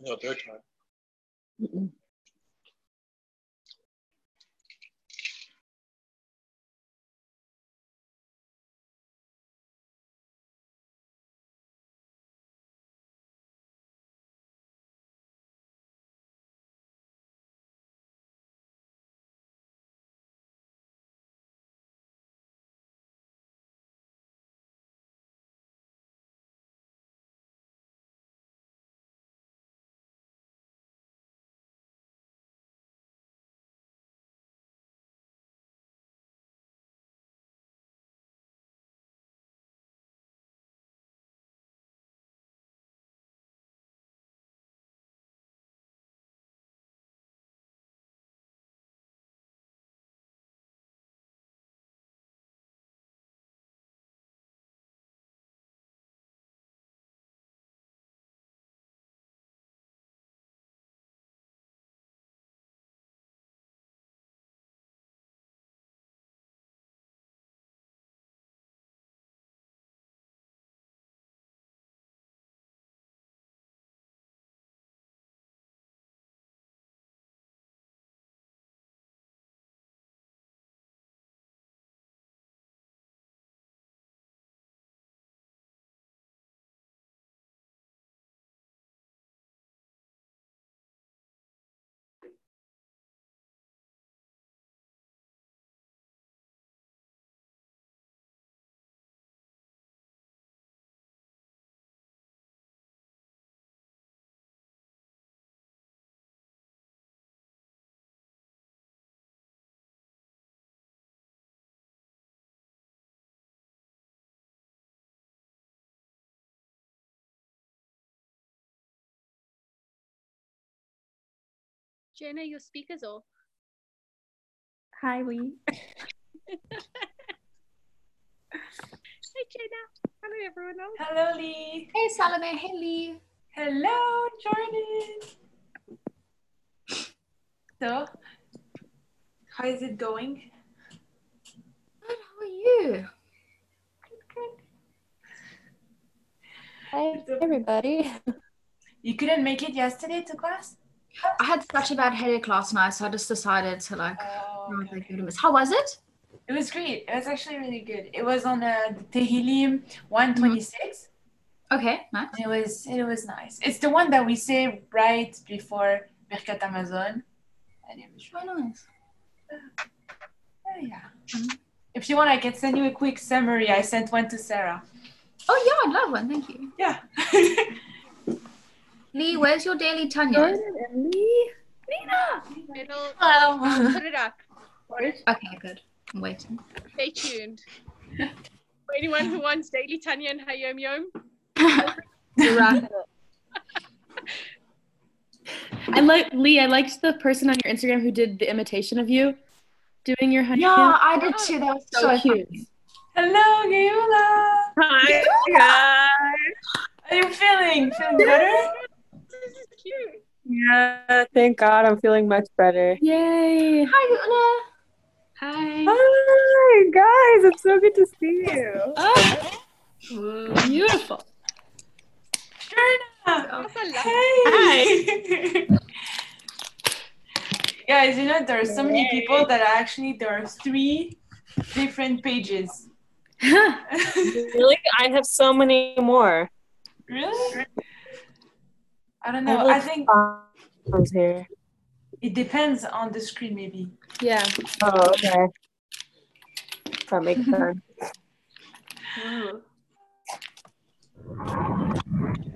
No, third time. Mm-mm. Jenna, your speaker's off. Hi, Lee. Hey, Jenna. Hello, everyone else. Hello, Lee. Hey, Salome. Hey, Lee. Hello, Jordan. So, how is it going? Good. How are you? Good, good. Hi. Hi, everybody. You couldn't make it yesterday to class? I had such a bad headache last night, so I just decided to like. Oh, okay. like go to miss. How was it? It was great. It was actually really good. It was on uh, the Tehillim 126. Okay, nice. It was it was nice. It's the one that we say right before Birkat Hamazon. And it was Oh, nice. oh, yeah. Mhm. If you want, I can send you a quick summary. I sent one to Sarah. Oh yeah, I'd love one. Thank you. Yeah. Lee, where's your daily Tanya? Jordan Lee. Nina. It'll, Hello. put it up. okay, good. I'm waiting. Stay tuned. For anyone who wants Daily Tanya and Hayom Yom, Wrap. I like Lee. I liked the person on your Instagram who did the imitation of you doing your honey. Yeah, I did too. That was so, so, cute. funny. Hello, Gayula. Hi, guys. How you feeling? Feeling better? This is cute. Yeah, thank God I'm feeling much better. Yay! Hi, Hi. Hi, guys. It's so good to see you. Oh, beautiful. Sherna. Oh, that's a lot. Hey. Guys, you know there are so many people that are actually there are three different pages. Really? I have so many more. really? I don't know. I like think here. it depends on the screen, maybe. yeah. Oh, okay. That makes sense.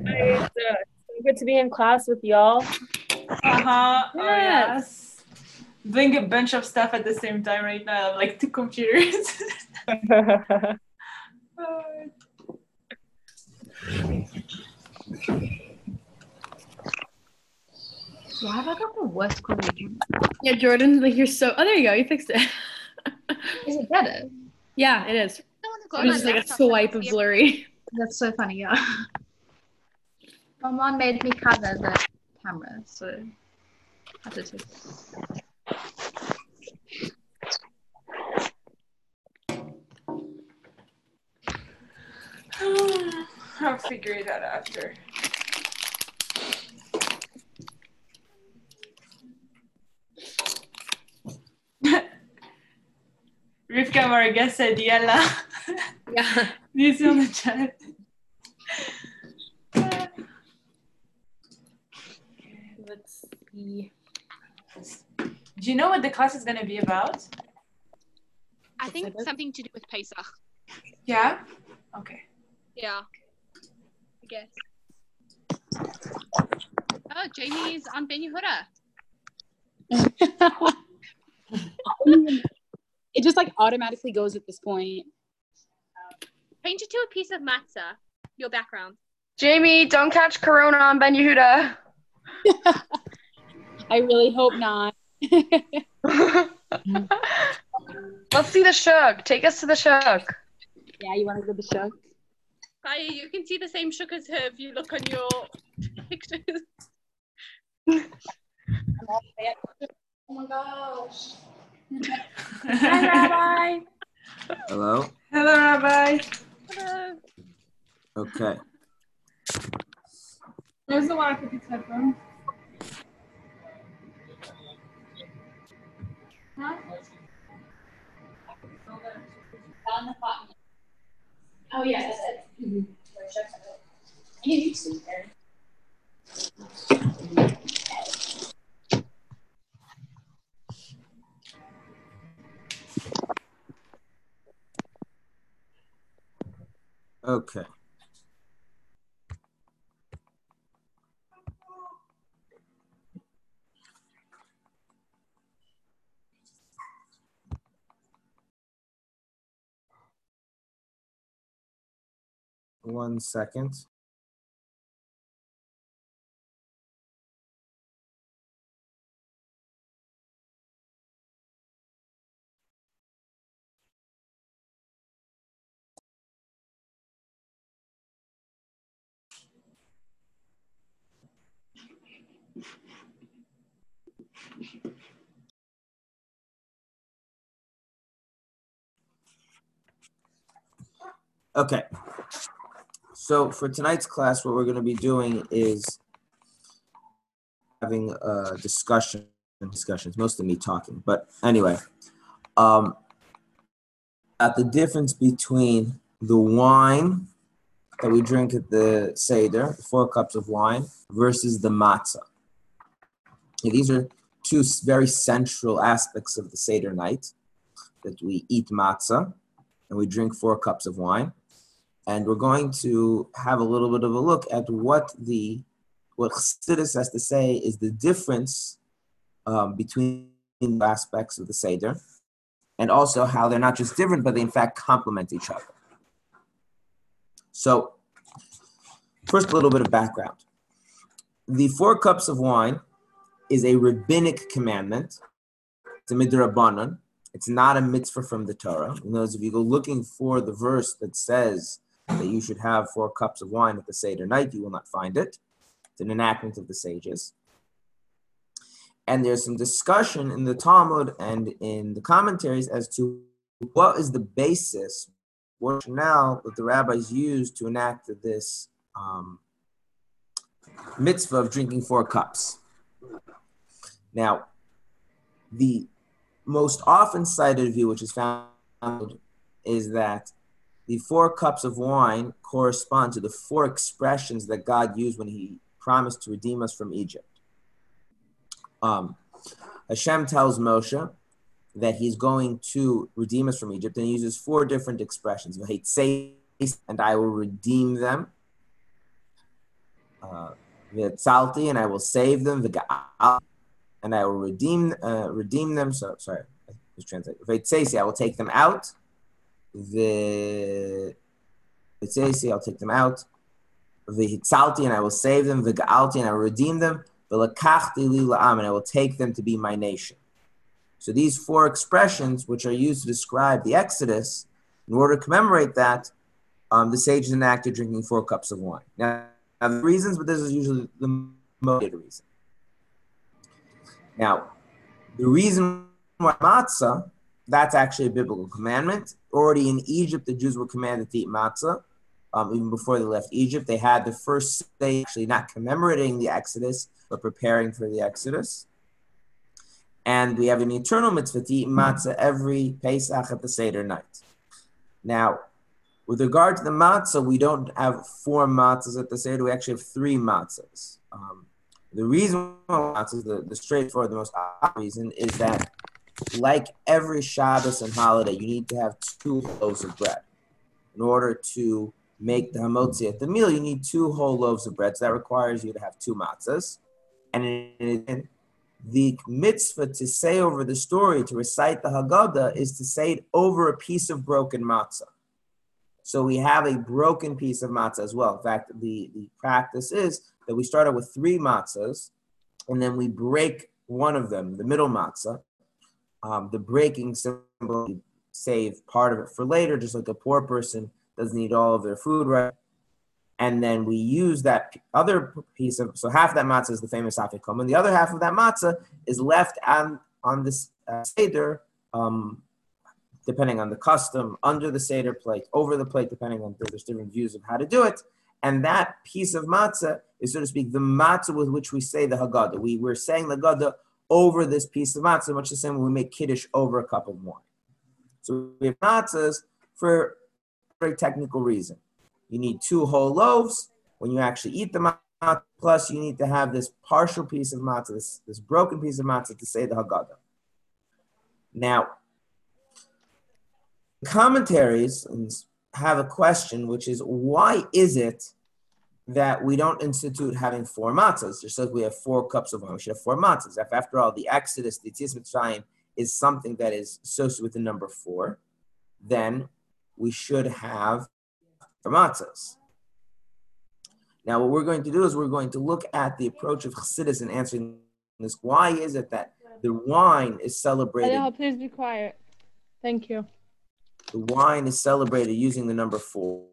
It's uh, so good to be in class with y'all. Uh huh. Oh, Yes. yes. Doing a bunch of stuff at the same time right now. I have like two computers. Oh, Why have I got the worst quality? Yeah, Jordan, like you're so. Oh, there you go. You fixed it. Is it better? yeah, it is. It was like a swipe of blurry. That's so funny. Yeah. My mom made me cover the camera, so I had to take. I'll figure it out after. Comme our guest said, yalla. Yeah. This on the chat. Let's see. Do you know what the class is going to be about? I think something to do with Pesach. Yeah? Okay. Yeah. I guess. Oh, Jamie's on Ben Yehuda. it just like automatically goes at this point. Change it to a piece of matzah. Your background. Jamie, don't catch Corona on Ben Yehuda. I really hope not. Let's see the shuk. Take us to the shuk. Yeah, you want to go to the show? Kaya, you can see the same shuk as her if you look on your pictures. Oh my gosh. Hi, Rabbi. Hello? Hello, Rabbi. Hello. Okay. There's the one I put these headphones. Oh yeah, that's it. Mm-hmm. You see there. Okay. One second. Okay. So for tonight's class, what we're going to be doing is having a discussion. Discussions, mostly me talking, but anyway, um, at the difference between the wine that we drink at the seder, four cups of wine, versus the matzah. Okay, these are two very central aspects of the seder night that we eat matzah and we drink four cups of wine and we're going to have a little bit of a look at what the what Chassidus has to say is the difference um, between the aspects of the Seder, and also how they're not just different, but they in fact complement each other. So, first, a little bit of background. The four cups of wine is a rabbinic commandment. It's a midrabanan. It's not a mitzvah from the Torah. Other words, if you go looking for the verse that says that you should have four cups of wine at the Seder night, you will not find it. It's an enactment of the sages. And there's some discussion in the Talmud and in the commentaries as to what is the basis, what now that the rabbis used to enact this um, mitzvah of drinking four cups. Now, the most often cited view, which is found, is that the four cups of wine correspond to the four expressions that God used when He promised to redeem us from Egypt. Um, Hashem tells Moshe that He's going to redeem us from Egypt, and He uses four different expressions: and I will redeem them. Uh, and I will save them. "V'ga'al," and I will redeem uh, redeem them. So sorry, I was translating. I will take them out V'tzeisi, I'll take them out. The V'hitzalti, and I will save them. The V'ga'alti, and I will redeem them. V'lakachti li la'am, and I will take them to be my nation. So these four expressions, which are used to describe the Exodus, in order to commemorate that, um, the sages enacted drinking four cups of wine. Now, now the reasons, but this is usually the motivated reason. Now, the reason why matzah, that's actually a biblical commandment. Already in Egypt, the Jews were commanded to eat matzah. Um, even before they left Egypt, they had the first day actually not commemorating the Exodus, but preparing for the Exodus. And we have an eternal mitzvah to eat matzah every Pesach at the Seder night. Now, with regard to the matzah, we don't have four matzahs at the Seder. We actually have three matzahs. Um, the reason why matzahs, the, the straightforward, the most obvious reason, is that like every Shabbos and holiday, you need to have two loaves of bread. In order to make the hamotzi at the meal, you need two whole loaves of bread. So that requires you to have two matzahs. And in, the mitzvah to say over the story, to recite the Haggadah, is to say it over a piece of broken matzah. So we have a broken piece of matzah as well. In fact, the, the practice is that we start out with three matzahs, and then we break one of them, the middle matzah. Um, the breaking symbol save part of it for later, just like a poor person doesn't eat all of their food right and then we use that other piece of so half that matzah is the famous afikoman, and the other half of that matzah is left on on this uh, seder, um, depending on the custom, under the seder plate, over the plate, depending on there's different views of how to do it. And that piece of matzah is, so to speak, the matzah with which we say the Haggadah. We, we're saying the Haggadah over this piece of matzah, much the same when we make kiddush over a cup of wine. So we have matzahs for very technical reason. You need two whole loaves when you actually eat the matzah. Plus, you need to have this partial piece of matzah, this, this broken piece of matzah to say the Haggadah. Now, commentaries have a question, which is why is it that we don't institute having four matzahs? Just like we have four cups of wine, we should have four matzahs. If after all, the Exodus, the Yetzias Mitzrayim, is something that is associated with the number four, then we should have for matzahs. Now, what we're going to do is we're going to look at the approach of Chassidus in answering this. Why is it that the wine is celebrated? Adele, please be quiet. Thank you. The wine is celebrated using the number four,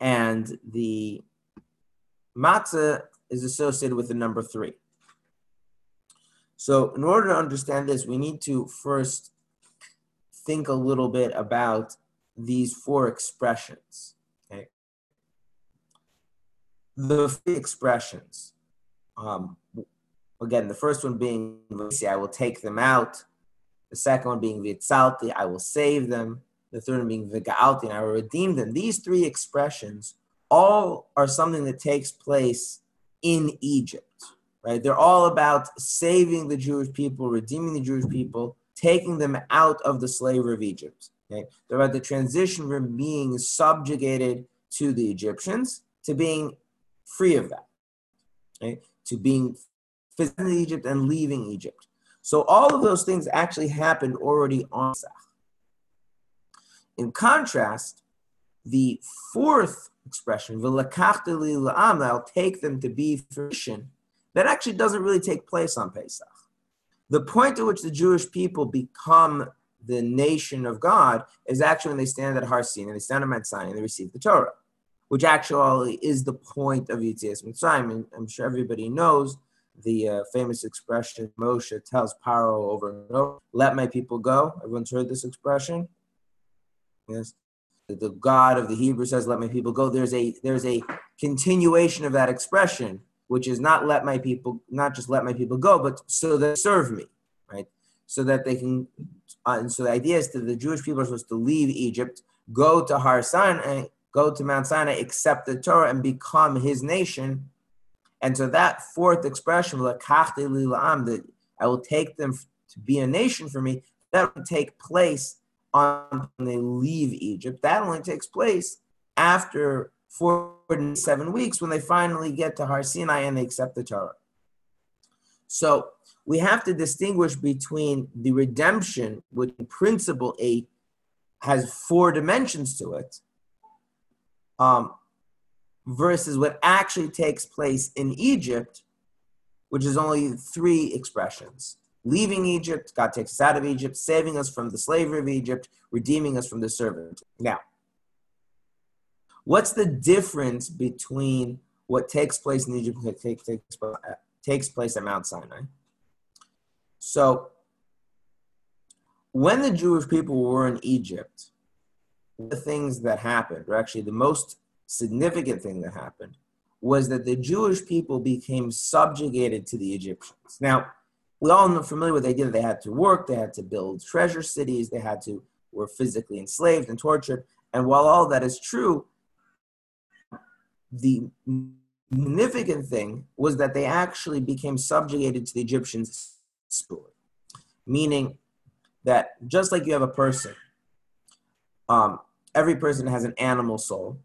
and the matzah is associated with the number three. So, in order to understand this, we need to first think a little bit about these four expressions. Okay. The three expressions. Um, again, the first one being I will take them out. The second one being vitzalti, I will save them. The third one being viga'alti, and I will redeem them. These three expressions all are something that takes place in Egypt, right? They're all about saving the Jewish people, redeeming the Jewish people, taking them out of the slavery of Egypt. Okay? They're about the transition from being subjugated to the Egyptians to being free of that, okay? to being physically Egypt and leaving Egypt. So all of those things actually happened already on Pesach. In contrast, the fourth expression, I'll take them to be fruition, that actually doesn't really take place on Pesach. The point at which the Jewish people become the nation of God is actually when they stand at Har Sinai, and they stand at Mount Sinai, and they receive the Torah, which actually is the point of Yetzias Mitzrayim. And I'm sure everybody knows the uh, famous expression Moshe tells Paro over and over, "Let my people go." Everyone's heard this expression. Yes, the God of the Hebrew says, "Let my people go." There's a there's a continuation of that expression, which is not "Let my people," not just "Let my people go," but so they serve me, right? So that they can uh, and so the idea is that the Jewish people are supposed to leave Egypt, go to Har Sinai, go to Mount Sinai, accept the Torah, and become his nation. And so that fourth expression, that I will take them to be a nation for me, that will take place on when they leave Egypt. That only takes place after 47 weeks when they finally get to Har Sinai and they accept the Torah. So we have to distinguish between the redemption, which in principle eight has four dimensions to it, um, versus what actually takes place in Egypt, which is only three expressions. Leaving Egypt, God takes us out of Egypt, saving us from the slavery of Egypt, redeeming us from the servant. Now, what's the difference between what takes place in Egypt and takes, takes place at Mount Sinai? So, when the Jewish people were in Egypt, the things that happened, or actually the most significant thing that happened, was that the Jewish people became subjugated to the Egyptians. Now, we all know familiar with the idea that they had to work, they had to build treasure cities, they had to were physically enslaved and tortured. And while all that is true, the significant thing was that they actually became subjugated to the Egyptians spiritually, meaning that just like you have a person, um, every person has an animal soul,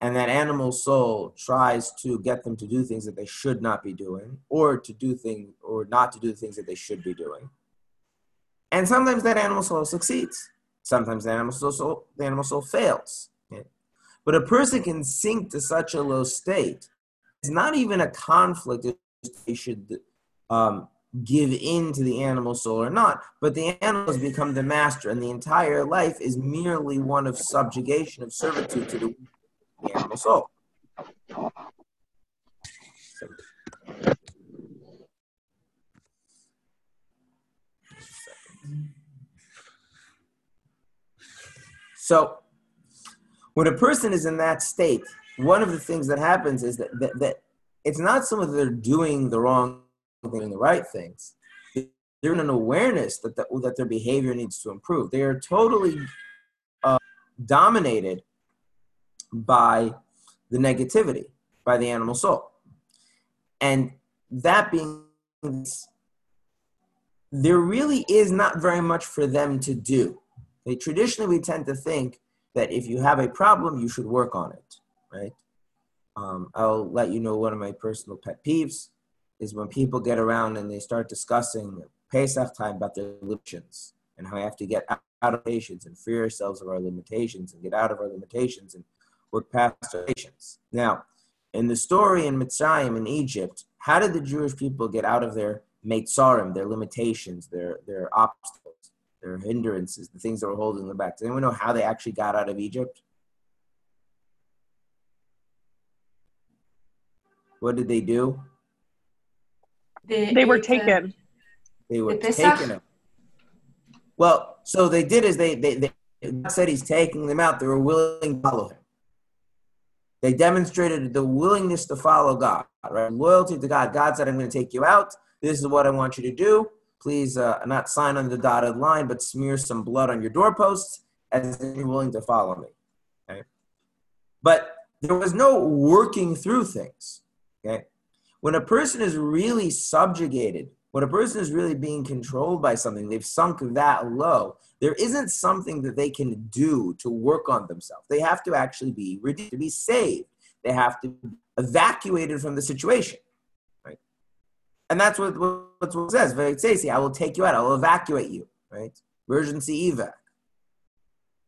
and that animal soul tries to get them to do things that they should not be doing, or to do things or not to do things that they should be doing. And sometimes that animal soul succeeds. Sometimes the animal soul, the animal soul fails. But a person can sink to such a low state. It's not even a conflict if they should um, give in to the animal soul or not. But the animal has become the master, and the entire life is merely one of subjugation, of servitude to the, animal soul. So, when a person is in that state, one of the things that happens is that, that, that it's not so that they're doing the wrong and the right things. They're in an awareness that, the, that their behavior needs to improve. They are totally uh, dominated by the negativity, by the animal soul. And that being, there really is not very much for them to do they, traditionally, we tend to think that if you have a problem, you should work on it, right? Um, I'll let you know one of my personal pet peeves is when people get around and they start discussing Pesach time about their limitations and how we have to get out of limitations and free ourselves of our limitations and get out of our limitations and work past our limitations. Now, in the story in Mitzrayim in Egypt, how did the Jewish people get out of their Meitzarim, their limitations, their, their obstacles? their hindrances, the things that were holding them back. Does anyone know how they actually got out of Egypt? What did they do? They, They were taken. They were The taken. Well, so they did is they they, they said he's taking them out. They were willing to follow him. They demonstrated the willingness to follow God, right? Loyalty to God. God said, "I'm going to take you out. This is what I want you to do please uh, not sign on the dotted line, but smear some blood on your doorposts as if you're willing to follow me. Okay? But there was no working through things. Okay? When a person is really subjugated, when a person is really being controlled by something, they've sunk that low, there isn't something that they can do to work on themselves. They have to actually be redeemed, to be saved. They have to be evacuated from the situation. Right? And that's what, what, what it says. I will take you out. I will evacuate you. Right? Emergency evac.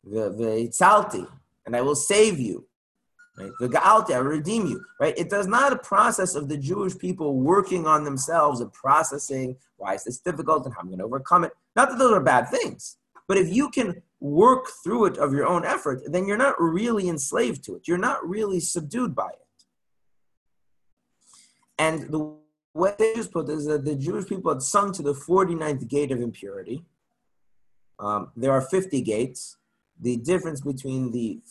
The the and I will save you. Right? The ga'alti, I redeem you. Right? It does not a process of the Jewish people working on themselves and processing why is this difficult and how I'm going to overcome it. Not that those are bad things, but if you can work through it of your own effort, then you're not really enslaved to it. You're not really subdued by it. And the what they just put is that the Jewish people had sung to the 49th gate of impurity. Um, there are 50 gates. The difference between the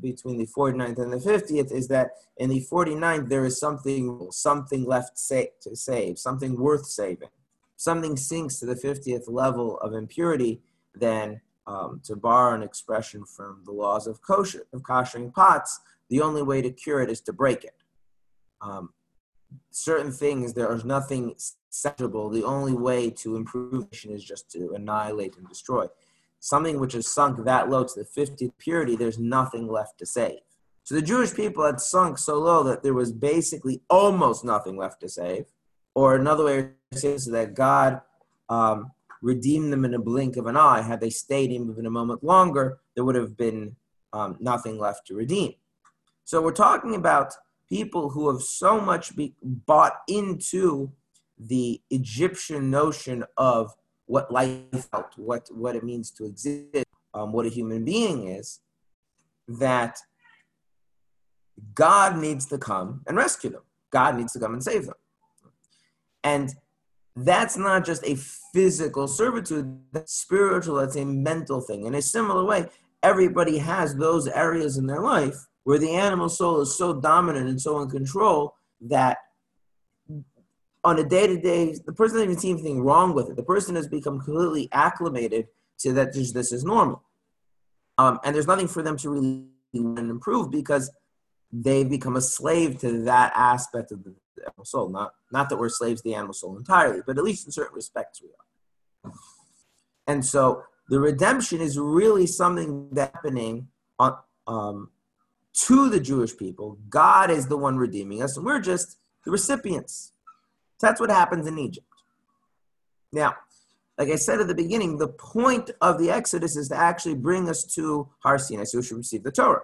between the 49th and the 50th is that in the 49th there is something something left sa- to save, something worth saving. Something sinks to the 50th level of impurity, then um, to borrow an expression from the laws of kosher of koshering pots, the only way to cure it is to break it. Um, certain things there is nothing acceptable. The only way to improve is just to annihilate and destroy. Something which has sunk that low to the 50th purity, there's nothing left to save. So the Jewish people had sunk so low that there was basically almost nothing left to save. Or another way to say is that God um, redeemed them in a blink of an eye. Had they stayed even a moment longer, there would have been um, nothing left to redeem. So we're talking about people who have so much be, bought into the Egyptian notion of what life felt, what, what it means to exist, um, what a human being is, that God needs to come and rescue them. God needs to come and save them. And that's not just a physical servitude, that's spiritual, that's a mental thing. In a similar way, everybody has those areas in their life where the animal soul is so dominant and so in control that on a day-to-day, the person doesn't even see anything wrong with it. The person has become completely acclimated to that this, this is normal. Um, and there's nothing for them to really improve because they've become a slave to that aspect of the animal soul. Not, not that we're slaves to the animal soul entirely, but at least in certain respects we are. And so the redemption is really something that's happening on, um, to the Jewish people. God is the one redeeming us, and we're just the recipients. That's what happens in Egypt. Now, like I said at the beginning, the point of the Exodus is to actually bring us to Har Sinai, so we should receive the Torah.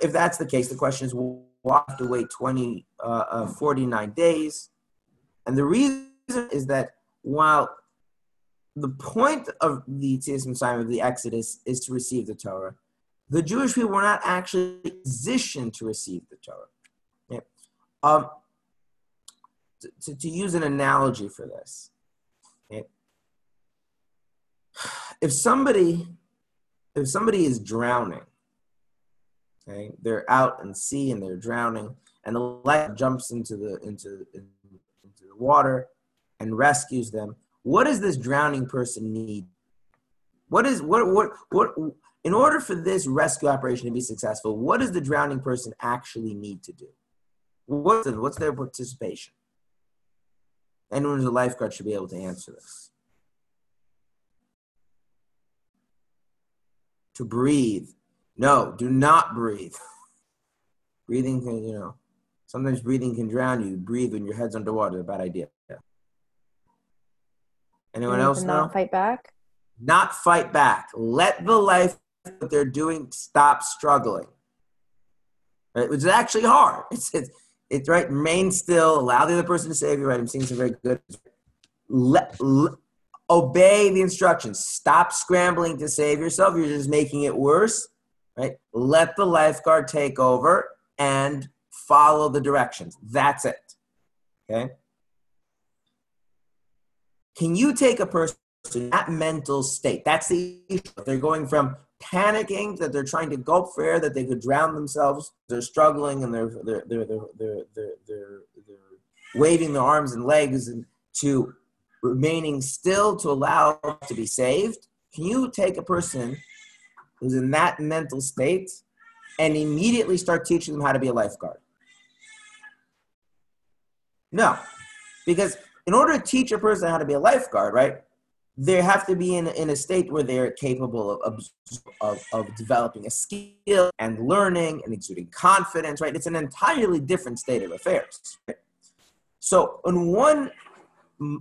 If that's the case, the question is, we'll have to wait 20, uh, uh, 49 days. And the reason is that while the point of the Tzias Mitzrayim of the Exodus is to receive the Torah, the Jewish people were not actually positioned to receive the Torah. Yeah. Um, to, to, use an analogy for this, okay? if somebody if somebody is drowning, okay, they're out in sea and they're drowning, and the light jumps into the into into the water and rescues them. What does this drowning person need? What is what what what in order for this rescue operation to be successful? What does the drowning person actually need to do? What's what's their participation? Anyone who's a lifeguard should be able to answer this. To breathe. No, do not breathe. Breathing can, you know, sometimes breathing can drown you. Breathe when your head's underwater. A bad idea. Anyone else know? Not fight back. Not fight back. Let the life that they're doing stop struggling. Right? Which is actually hard. It's, it's it's right. Remain still. Allow the other person to save you. Right. I'm seeing some very good. Let, obey the instructions. Stop scrambling to save yourself. You're just making it worse. Right. Let the lifeguard take over and follow the directions. That's it. Okay. Can you take a person in that mental state? That's the issue. They're going from panicking that they're trying to gulp for air, that they could drown themselves. They're struggling and they're they're they're they're they're, they're, they're, they're waving their arms and legs and to remaining still to allow to be saved. Can you take a person who's in that mental state and immediately start teaching them how to be a lifeguard? No, because in order to teach a person how to be a lifeguard, right? They have to be in, in a state where they're capable of, of, of developing a skill and learning and exuding confidence, right? It's an entirely different state of affairs. So in one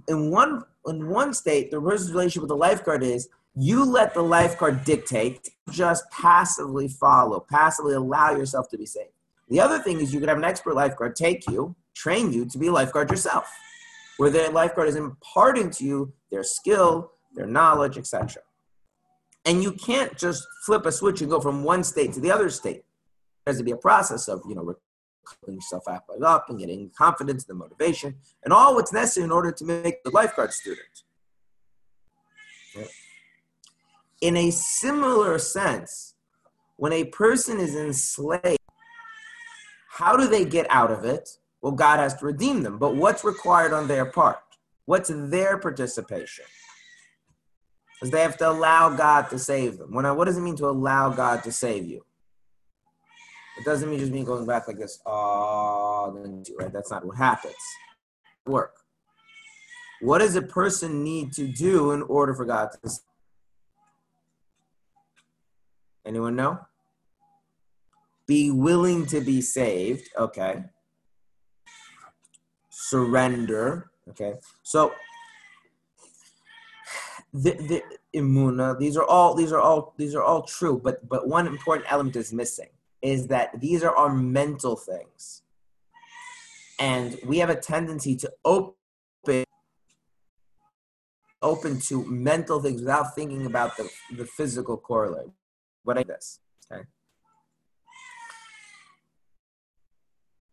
in one in one state, the person's relationship with the lifeguard is you let the lifeguard dictate, just passively follow, passively allow yourself to be safe. The other thing is you could have an expert lifeguard take you, train you to be a lifeguard yourself where the lifeguard is imparting to you their skill, their knowledge, etc. And you can't just flip a switch and go from one state to the other state. There has to be a process of, you know, pulling yourself up and getting confidence, the motivation, and all what's necessary in order to make the lifeguard student. In a similar sense, when a person is enslaved, how do they get out of it? Well, God has to redeem them. But what's required on their part? What's their participation? Because they have to allow God to save them. When I, what does it mean to allow God to save you? It doesn't mean just me going back like this. Oh, right? That's not what happens. Work. What does a person need to do in order for God to? Save? Anyone know? Be willing to be saved. Okay surrender. Okay, so the the imuna. These are all these are all these are all true, but but one important element is missing is that these are our mental things, and we have a tendency to open open to mental things without thinking about the, the physical correlate. What I this, okay?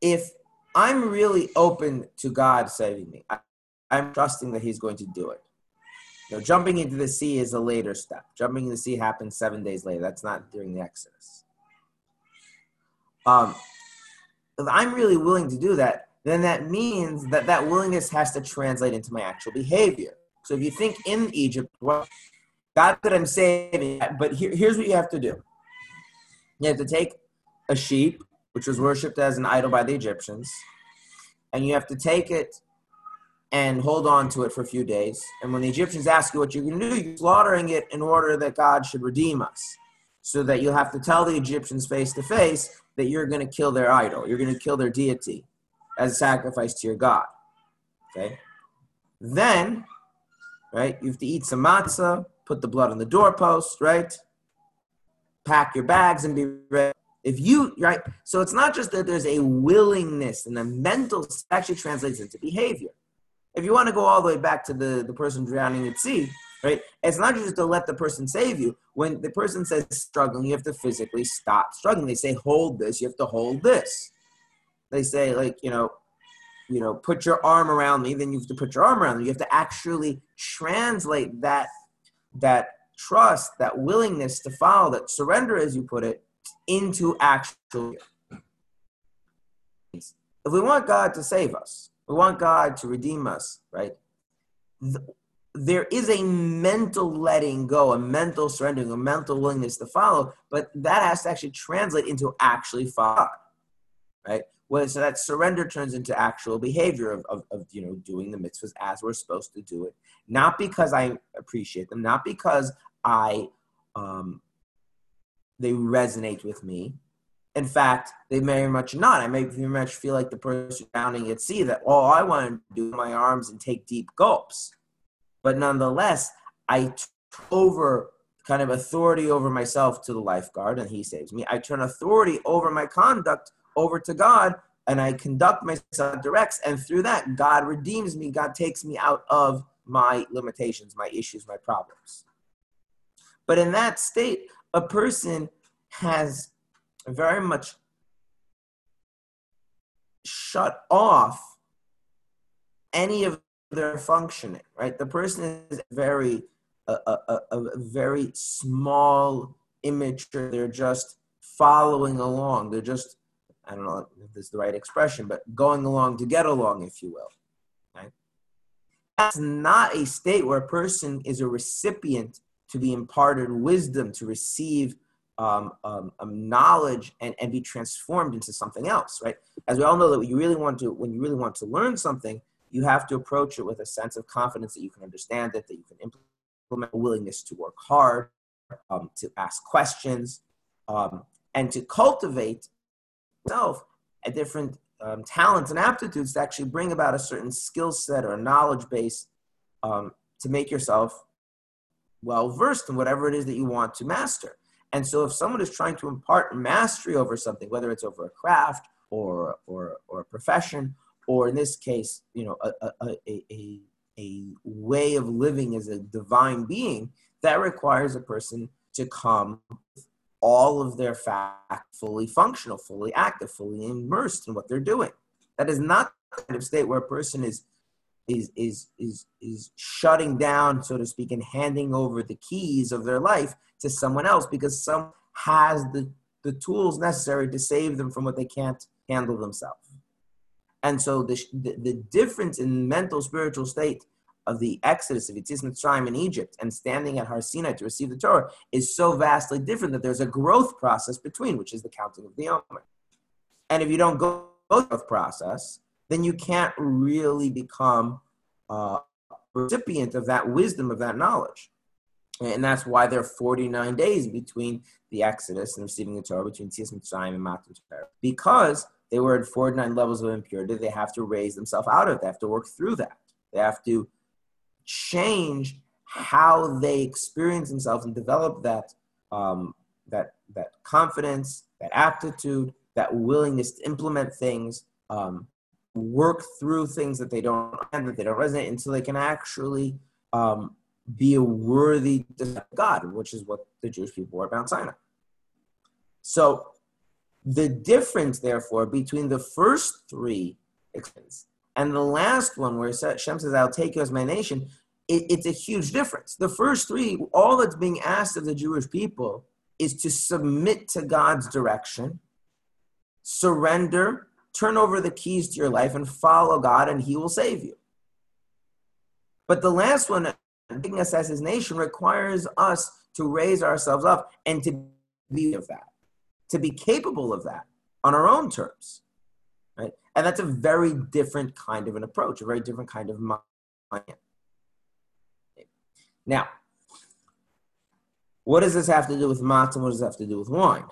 If I'm really open to God saving me. I, am trusting that He's going to do it. You know, jumping into the sea is a later step. Jumping in the sea happens seven days later. That's not during the Exodus. um, if I'm really willing to do that, then that means that that willingness has to translate into my actual behavior. So if you think in Egypt, well, not that I'm saving, but here, here's what you have to do. You have to take a sheep, which was worshipped as an idol by the Egyptians, and you have to take it and hold on to it for a few days. And when the Egyptians ask you what you're going to do, you're slaughtering it in order that God should redeem us. So that you'll have to tell the Egyptians face to face that you're going to kill their idol, you're going to kill their deity as a sacrifice to your God. Okay? Then, right, you have to eat some matzah, put the blood on the doorpost, right? Pack your bags and be ready. If you, right, so it's not just that there's a willingness and a mental, actually translates into behavior. If you want to go all the way back to the, the person drowning at sea, right, it's not just to let the person save you. When the person says struggling, you have to physically stop struggling. They say, hold this, you have to hold this. They say, like, you know, you know, put your arm around me, then you have to put your arm around. You have to actually translate that that trust, that willingness to follow, that surrender, as you put it, into actual. If we want God to save us, we want God to redeem us, right? There is a mental letting go, a mental surrendering, a mental willingness to follow, but that has to actually translate into actually follow, right? Well, so that surrender turns into actual behavior of, of, of, you know doing the mitzvahs as we're supposed to do it, not because I appreciate them, not because I um, they resonate with me. In fact, they very much not. I may very much feel like the person drowning at sea that all I want to do my arms and take deep gulps. But nonetheless, I over kind of authority over myself to the lifeguard and he saves me. I turn authority over my conduct over to God and I conduct myself directs, and through that, God redeems me. God takes me out of my limitations, my issues, my problems. But in that state, a person has very much shut off any of their functioning, right? The person is very, a, a, a, very small immature. They're just following along. They're just I don't know if this is the right expression, but going along to get along, if you will. Right? That's not a state where a person is a recipient to be imparted wisdom, to receive um, um, um, knowledge and, and be transformed into something else, right? As we all know that when you really want to, when you really want to learn something, you have to approach it with a sense of confidence that you can understand it, that you can implement a willingness to work hard, um, to ask questions, um, and to cultivate yourself at different um, talents and aptitudes to actually bring about a certain skill set or knowledge base um, to make yourself well versed in whatever it is that you want to master. And so, if someone is trying to impart mastery over something, whether it's over a craft or or or a profession, or in this case, you know, a a, a, a way of living as a divine being, that requires a person to come all of their fact fully functional, fully active, fully immersed in what they're doing. That is not the kind of state where a person is is is is is shutting down, so to speak, and handing over the keys of their life to someone else because some has the the tools necessary to save them from what they can't handle themselves. And so the, the, the difference in mental spiritual state of the exodus of Yetzias Mitzrayim in Egypt and standing at Har Sinai to receive the Torah is so vastly different that there's a growth process between, which is the counting of the Omer. And if you don't go through the growth process, then you can't really become uh, a recipient of that wisdom, of that knowledge. And that's why there are 49 days between the Exodus and receiving the Torah, between Yetzias Mitzrayim and Matan Torah. Because they were at 49 levels of impurity, they have to raise themselves out of it. They have to work through that. They have to change how they experience themselves and develop that um, that that confidence, that aptitude, that willingness to implement things, um, work through things that they don't and that they don't resonate until they can actually um, be a worthy God, which is what the Jewish people were about Sinai. So the difference, therefore, between the first three and the last one, where Shem says, I'll take you as my nation, it, it's a huge difference. The first three, all that's being asked of the Jewish people is to submit to God's direction, surrender, turn over the keys to your life, and follow God, and He will save you. But the last one, taking us as His nation, requires us to raise ourselves up and to be of that, to be capable of that on our own terms, right? And that's a very different kind of an approach, a very different kind of mind. Now, what does this have to do with matzah? What does it have to do with wine?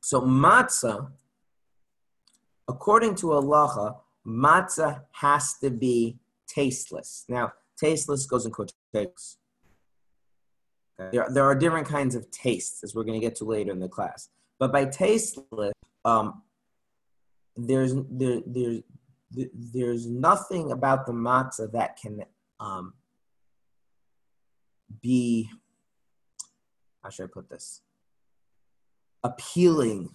So matzah, according to halacha, matzah has to be tasteless. Now, tasteless goes in quotations. There, there are different kinds of tastes, as we're going to get to later in the class. But by tasteless, um, there's there, there's there's nothing about the matzah that can um, be how should I put this appealing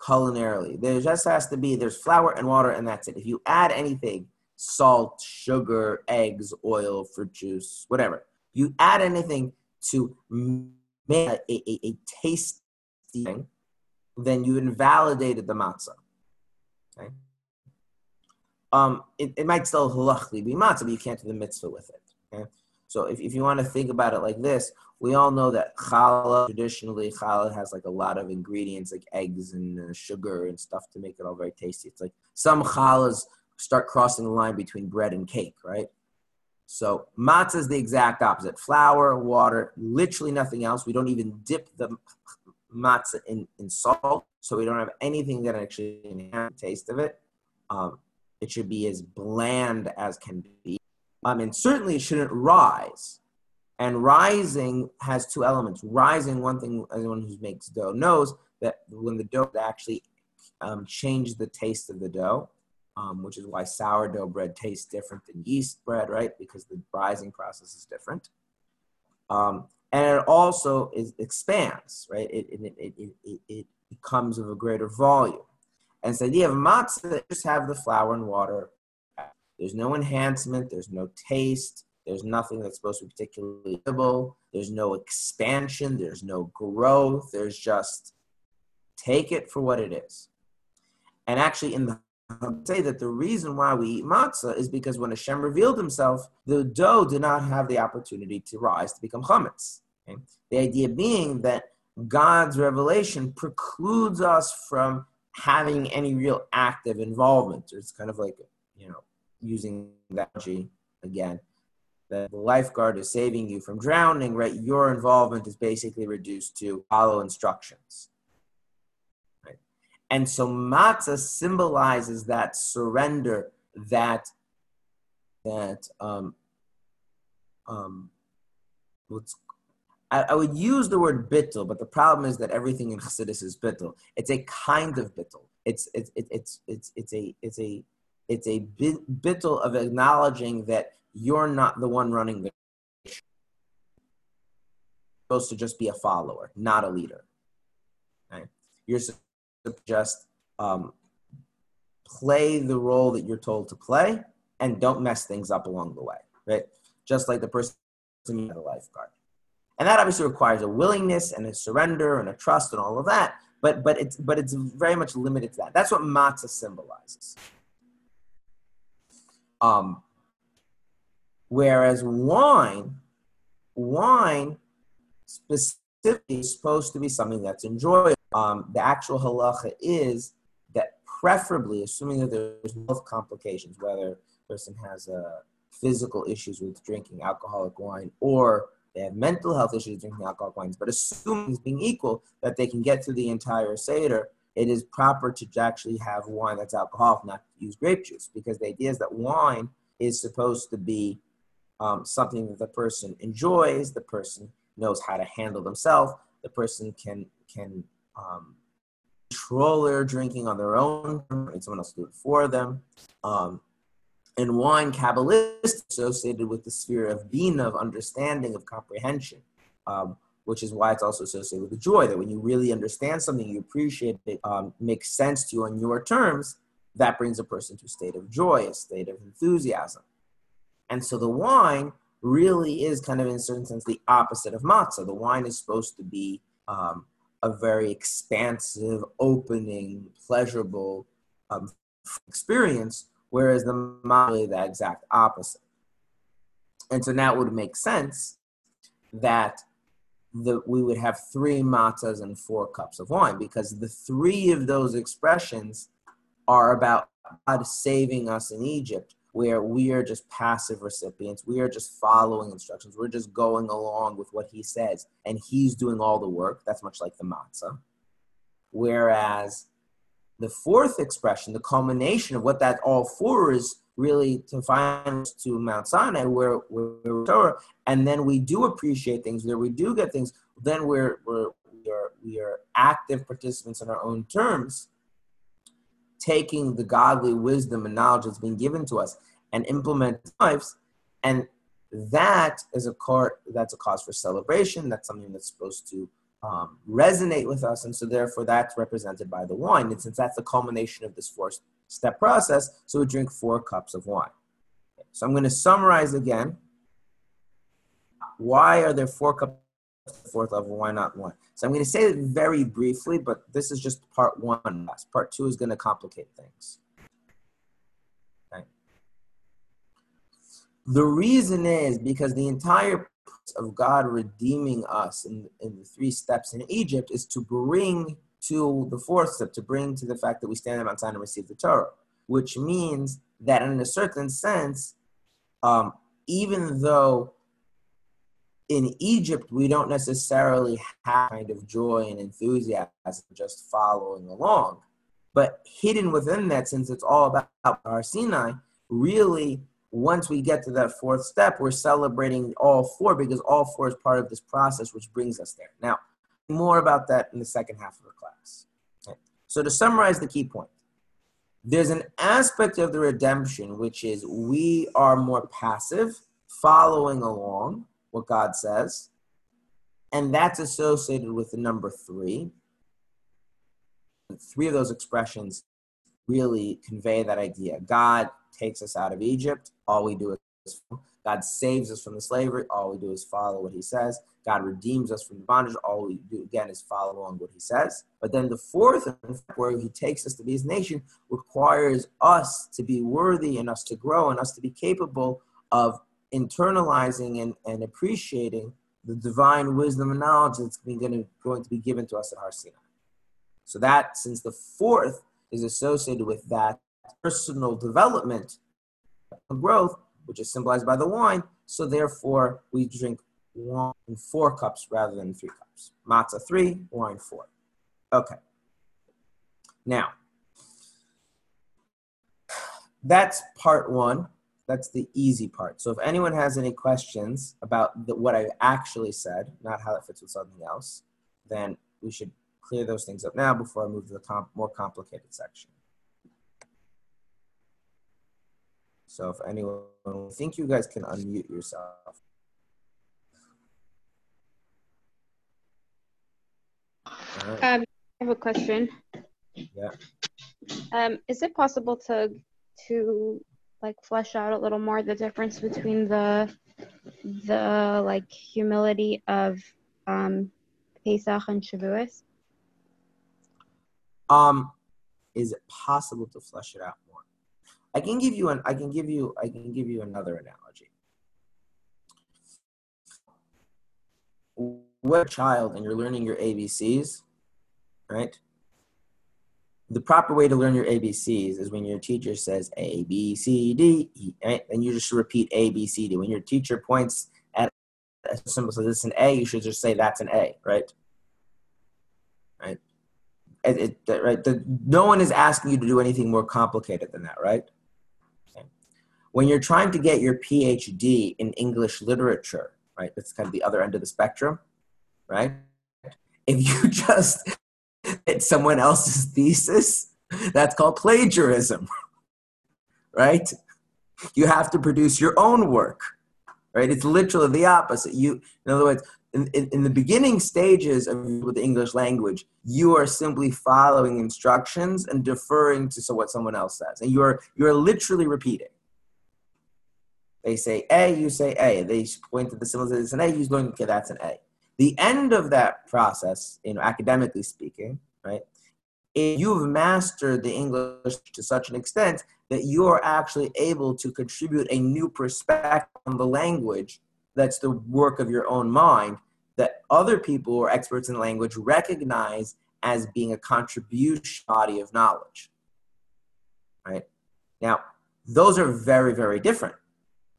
culinarily. There just has to be there's flour and water and that's it. If you add anything, salt, sugar, eggs, oil, fruit juice, whatever, you add anything to make a, a, a tasty thing, then you invalidated the matzah. Okay. Um, it, it might still halachically be matzah, but you can't do the mitzvah with it. Okay. So if, if you want to think about it like this, we all know that challah, traditionally, challah has like a lot of ingredients like eggs and uh, sugar and stuff to make it all very tasty. It's like some challahs start crossing the line between bread and cake, right? So matzah is the exact opposite. Flour, water, literally nothing else. We don't even dip the matzah in, in salt, so we don't have anything that actually the taste of it. Um, it should be as bland as can be. Um, and certainly it shouldn't rise. And rising has two elements. Rising, one thing anyone who makes dough knows that when the dough actually um, change the taste of the dough, um, which is why sourdough bread tastes different than yeast bread, right? Because the rising process is different. Um, and it also is, expands, right? It, it, it, it, it becomes of a greater volume. And so the idea of matzah, just have the flour and water. There's no enhancement, there's no taste, there's nothing that's supposed to be particularly edible, there's no expansion, there's no growth, there's just take it for what it is. And actually, in the say that the reason why we eat matzah is because when Hashem revealed himself, the dough did not have the opportunity to rise to become chametz. Okay? The idea being that God's revelation precludes us from having any real active involvement. It's kind of like, you know, using that analogy again, that the lifeguard is saving you from drowning, right? Your involvement is basically reduced to follow instructions. Right? And so matzah symbolizes that surrender, that that um, um, what's I, I, would use the word bittul, but the problem is that everything in Chassidus is bittul. It's a kind of bittul. It's it's it's it's it's a it's a it's a bittul of acknowledging that you're not the one running the show. supposed to just be a follower, not a leader. Right? You're supposed to just um, play the role that you're told to play and don't mess things up along the way, right? Just like the person in the lifeguard. And that obviously requires a willingness and a surrender and a trust and all of that. But but it's but it's very much limited to that. That's what matzah symbolizes. Um, whereas wine, wine specifically is supposed to be something that's enjoyable. Um, the actual halacha is that preferably, assuming that there's health complications, whether a person has uh, physical issues with drinking alcoholic wine or they have mental health issues drinking alcoholic wines, but assuming being equal that they can get through the entire Seder, it is proper to actually have wine that's alcoholic, not use grape juice, because the idea is that wine is supposed to be um, something that the person enjoys, the person knows how to handle themselves, the person can can um, control their drinking on their own, and someone else do it for them. Um, and wine, Kabbalist, associated with the sphere of bina, of understanding, of comprehension, um, which is why it's also associated with the joy, that when you really understand something, you appreciate it, um, makes sense to you on your terms, that brings a person to a state of joy, a state of enthusiasm. And so the wine really is kind of, in a certain sense, the opposite of matzah. The wine is supposed to be um, a very expansive, opening, pleasurable um, experience, whereas the matzah is the exact opposite. And so now it would make sense that the, we would have three matzahs and four cups of wine because the three of those expressions are about God saving us in Egypt, where we are just passive recipients. We are just following instructions. We're just going along with what He says, and He's doing all the work. That's much like the matzah. Whereas the fourth expression, the culmination of what that all four is, really to find us to Mount Sinai, where we're Torah, and then we do appreciate things, where we do get things, then we're, we're we are we are active participants in our own terms, taking the godly wisdom and knowledge that's been given to us and implement lives, and that is a car that's a cause for celebration. That's something that's supposed to um, resonate with us, and so therefore that's represented by the wine. And since that's the culmination of this four step process, so we drink four cups of wine. So I'm going to summarize again. Why are there four cups of fourth level? Why not one? So I'm going to say it very briefly, but this is just part one. Part two is going to complicate things. The reason is because the entire of God redeeming us in, in the three steps in Egypt is to bring to the fourth step, to bring to the fact that we stand on Mount Sinai and receive the Torah, which means that in a certain sense, um, even though in Egypt we don't necessarily have kind of joy and enthusiasm just following along, but hidden within that, since it's all about our Sinai, really once we get to that fourth step, we're celebrating all four because all four is part of this process which brings us there. Now, more about that in the second half of the class. Okay. So, to summarize the key point, there's an aspect of the redemption which is we are more passive, following along what God says, and that's associated with the number three. Three of those expressions really convey that idea. God takes us out of Egypt, all we do is God saves us from the slavery, all we do is follow what he says. God redeems us from the bondage, all we do again is follow along what he says. But then the fourth, where he takes us to be his nation, requires us to be worthy and us to grow and us to be capable of internalizing and, and appreciating the divine wisdom and knowledge that's going to, going to be given to us at Har Sinai. So that, since the fourth is associated with that personal development and growth, which is symbolized by the wine. So therefore, we drink in four cups rather than three cups. Matzah three, wine four. Okay. Now, that's part one. That's the easy part. So if anyone has any questions about the, what I actually said, not how it fits with something else, then we should clear those things up now before I move to the comp more complicated section. So if anyone, I think you guys can unmute yourself. Right. Um, I have a question. Yeah. Um, is it possible to to like flesh out a little more the difference between the the like humility of um, Pesach and Shavuos? Um, is it possible to flesh it out more? I can give you an I can give you I can give you another analogy. What a child and you're learning your ABCs, right? The proper way to learn your ABCs is when your teacher says A B C D right? And you just repeat A B C D. When your teacher points at a symbol says it's an A, you should just say that's an A, right? Right. It, it, right. The, no one is asking you to do anything more complicated than that, right? When you're trying to get your PhD in English literature, right? That's kind of the other end of the spectrum, right? If you just hit someone else's thesis, that's called plagiarism, right? You have to produce your own work, right? It's literally the opposite. You, in other words, in, in, in the beginning stages of with the English language, you are simply following instructions and deferring to so what someone else says, and you're you're literally repeating they say A, you say A. They point to the symbols, it's an A, you're going, okay, that's an A. The end of that process, you know, academically speaking, right, is you've mastered the English to such an extent that you're actually able to contribute a new perspective on the language that's the work of your own mind that other people are experts in language recognize as being a contribution body of knowledge. Right? Now, those are very, very different.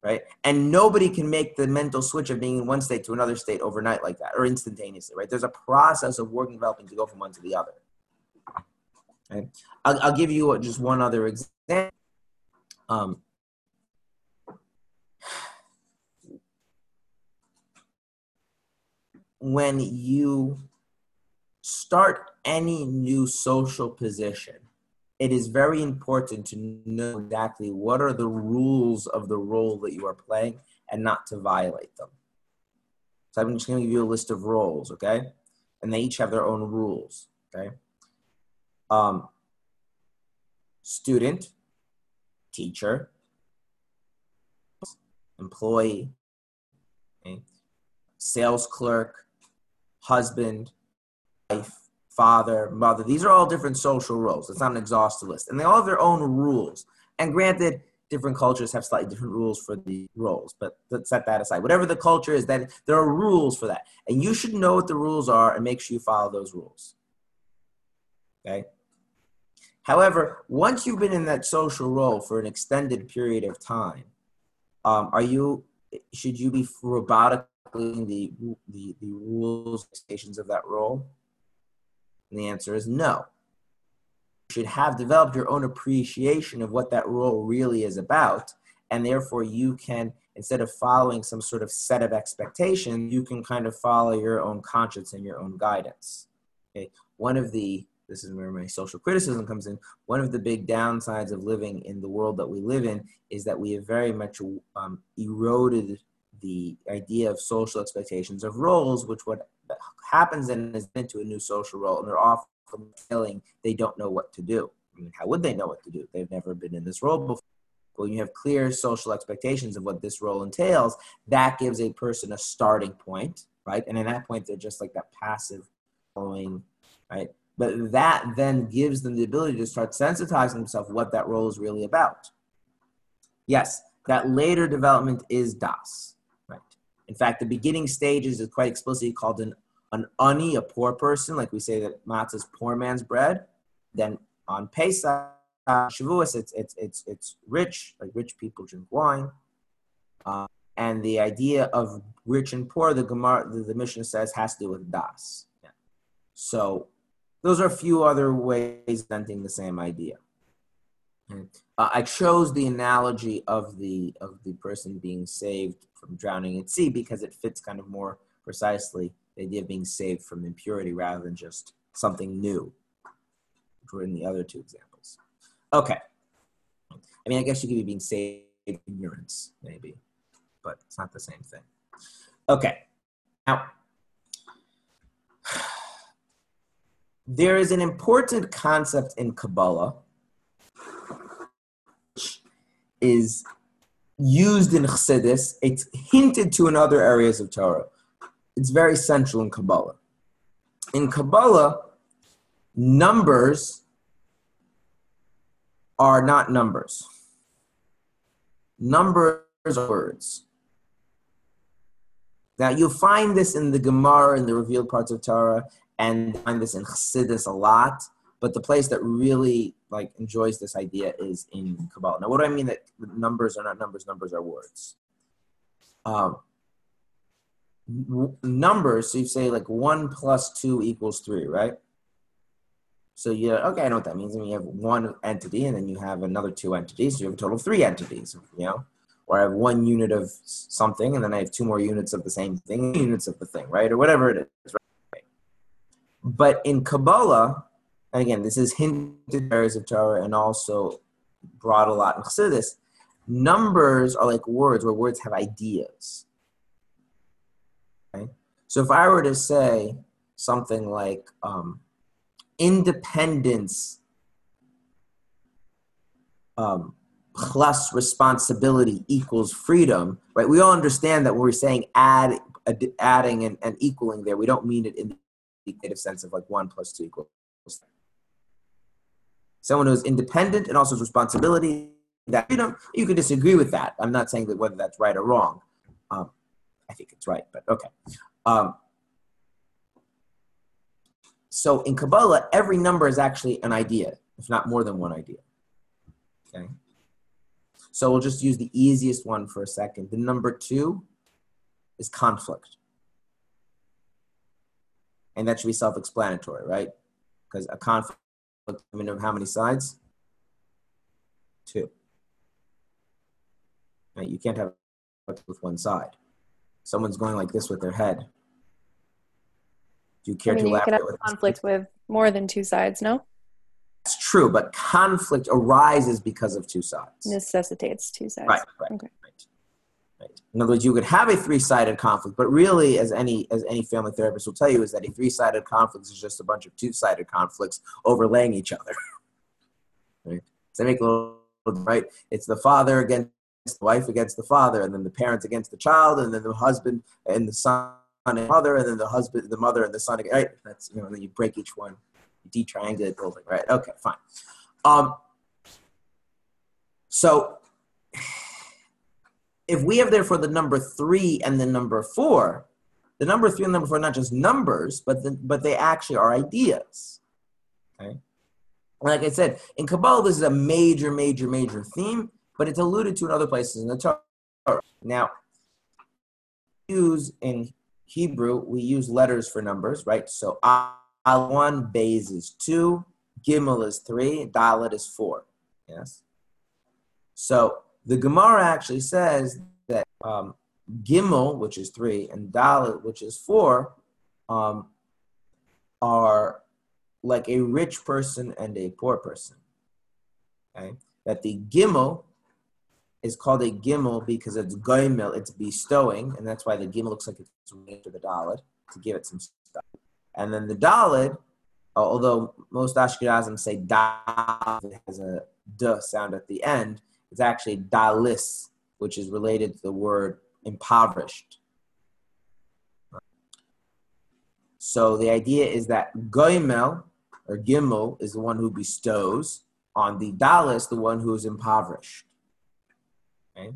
Right? And nobody can make the mental switch of being in one state to another state overnight like that or instantaneously, right? There's a process of working developing to go from one to the other. Okay? I'll, I'll give you just one other example. Um, when you start any new social position, it is very important to know exactly what are the rules of the role that you are playing and not to violate them. So I'm just going to give you a list of roles, okay? And they each have their own rules, okay? Um, student, teacher, employee, okay? sales clerk, husband, wife, father, mother. These are all different social roles. It's not an exhaustive list. And they all have their own rules. And granted, different cultures have slightly different rules for the roles, but let's set that aside. Whatever the culture is, then there are rules for that. And you should know what the rules are and make sure you follow those rules. Okay? However, once you've been in that social role for an extended period of time, um, are you should you be robotically the, the, the rules expectations of that role? And the answer is no. You should have developed your own appreciation of what that role really is about, and therefore you can, instead of following some sort of set of expectations, you can kind of follow your own conscience and your own guidance. Okay, one of the this is where my social criticism comes in. One of the big downsides of living in the world that we live in is that we have very much um, eroded the idea of social expectations of roles, which what happens then is into a new social role, and they're often feeling they don't know what to do. I mean, how would they know what to do? They've never been in this role before. When you have clear social expectations of what this role entails, that gives a person a starting point, right? And in that point, they're just like that passive following, right? But that then gives them the ability to start sensitizing themselves what that role is really about. Yes, that later development is das. In fact, the beginning stages is quite explicitly called an, an ani, a poor person, like we say that matzah is poor man's bread. Then on Pesach, Shavuos, it's, it's, it's, it's rich, like rich people drink wine. Uh, and the idea of rich and poor, the Gemara, the, the Mishnah says, has to do with das. Yeah. So those are a few other ways presenting the same idea. Uh, I chose the analogy of the of the person being saved from drowning at sea because it fits kind of more precisely the idea of being saved from impurity rather than just something new, which were in the other two examples. Okay. I mean, I guess you could be being saved ignorance, maybe, but it's not the same thing. Okay. Now, there is an important concept in Kabbalah is used in Chassidus. It's hinted to in other areas of Torah. It's very central in Kabbalah. In Kabbalah, numbers are not numbers. Numbers are words. Now, you'll find this in the Gemara in the revealed parts of Torah, and find this in Chassidus a lot. But the place that really like enjoys this idea is in Kabbalah. Now, what do I mean that numbers are not numbers? Numbers are words. Um, numbers. So you say like one plus two equals three, right? So you okay, I know what that means. I mean, you have one entity, and then you have another two entities. So you have a total of three entities. You know, or I have one unit of something, and then I have two more units of the same thing, units of the thing, right, or whatever it is. Right? But in Kabbalah, again, this is hinted areas of Torah and also brought a lot in Chassidus. Numbers are like words, where words have ideas. Okay? So if I were to say something like um, independence um, plus responsibility equals freedom, right? We all understand that when we're saying add ad- adding and, and equaling there. We don't mean it in the equative sense of like one plus two equals. Someone who is independent and also has responsibility. That you know, you can disagree with that. I'm not saying that whether that's right or wrong. Um, I think it's right, but okay. Um, so in Kabbalah, every number is actually an idea, if not more than one idea. Okay. So we'll just use the easiest one for a second. The number two is conflict. And that should be self explanatory, right? Because a conflict, I mean, of how many sides? Two. Right? You can't have it with one side. Someone's going like this with their head. Do you care I mean, to you laugh could have at with conflict with more than two sides, no? That's true, but conflict arises because of two sides. Necessitates two sides. Right, right, Okay. Right. In other words, you could have a three-sided conflict, but really, as any as any family therapist will tell you, is that a three-sided conflict is just a bunch of two-sided conflicts overlaying each other. right? So they make a little right. It's the father against the wife against the father, and then the parents against the child, and then the husband and the son and mother, and then the husband, the mother, and the son. Right? That's you know, then you break each one, you detriangulate whole. Right? Okay, fine. Um, so if we have therefore the number three and the number four, the number three and number four are not just numbers, but the, but they actually are ideas. Okay. Like I said, in Kabbalah, this is a major, major, major theme, but it's alluded to in other places in the Torah. Now, use in Hebrew, we use letters for numbers, right? So Al one, Beis is two, Gimel is three, Dalet is four. Yes. So the Gemara actually says that um, Gimel, which is three, and Dalet, which is four, um, are like a rich person and a poor person. Okay? That the Gimel is called a Gimel because it's Goimel, it's bestowing, and that's why the Gimel looks like it's related to the Dalet to give it some stuff. And then the Dalet, although most Ashkenazim say Dalet has a D sound at the end, it's actually Dalis, which is related to the word impoverished. So the idea is that Goimel or Gimel is the one who bestows, on the Dalis, the one who is impoverished. Okay?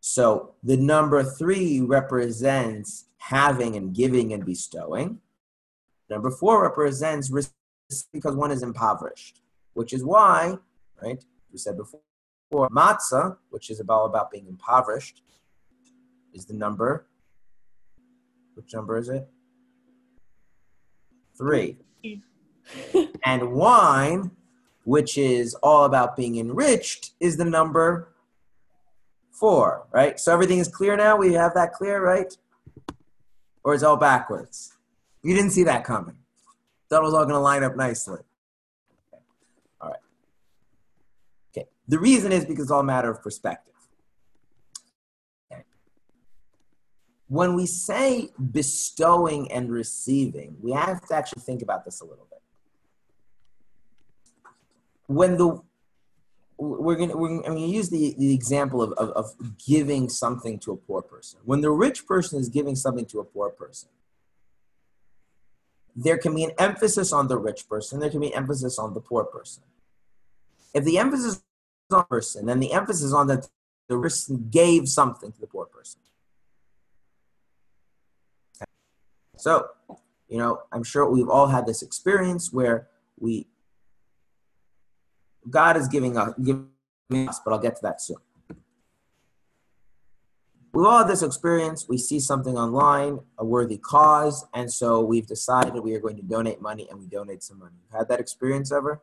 So the number three represents having and giving and bestowing. Number four represents risk because one is impoverished, which is why, right? We said before, matzah, which is about about being impoverished, is the number. Which number is it? Three. and wine, which is all about being enriched, is the number four, right? So everything is clear now? We have that clear, right? Or is it all backwards? You didn't see that coming. Thought it was all going to line up nicely. All right. Okay. The reason is because it's all a matter of perspective. When we say bestowing and receiving, we have to actually think about this a little bit. When the we're gonna we're, I'm gonna use the, the example of, of, of giving something to a poor person. When the rich person is giving something to a poor person, there can be an emphasis on the rich person, there can be an emphasis on the poor person. If the emphasis is on person, then the emphasis on that the person gave something to the poor person. So, you know, I'm sure we've all had this experience where we God is giving us, giving us, but I'll get to that soon. We've all had this experience. We see something online, a worthy cause, and so we've decided we are going to donate money and we donate some money. You've had that experience ever?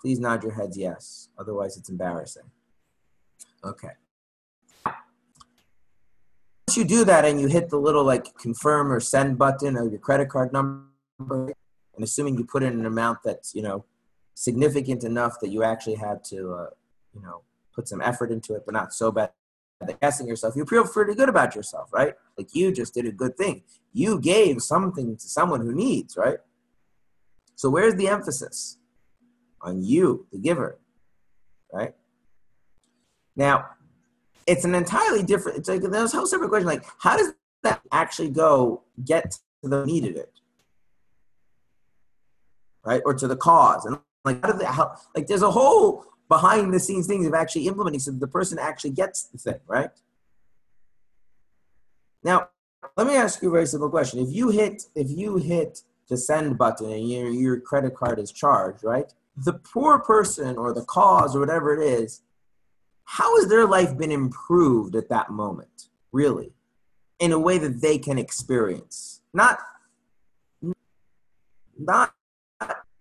Please nod your heads yes. Otherwise, it's embarrassing. Okay. Once you do that and you hit the little like confirm or send button or your credit card number, and assuming you put in an amount that's, you know, significant enough that you actually had to, uh, you know, put some effort into it, but not so bad that guessing yourself. You feel pretty good about yourself, right? Like you just did a good thing. You gave something to someone who needs, right? So where's the emphasis? On you, the giver, right? Now, it's an entirely different. It's like there's a whole separate question. Like, how does that actually go get to the needed it, right, or to the cause, and like how do they help? Like there's a whole behind the scenes things of actually implementing so the person actually gets the thing, right? Now, let me ask you a very simple question. If you hit if you hit the send button and your your credit card is charged, right? The poor person or the cause or whatever it is, how has their life been improved at that moment, really? In a way that they can experience. Not not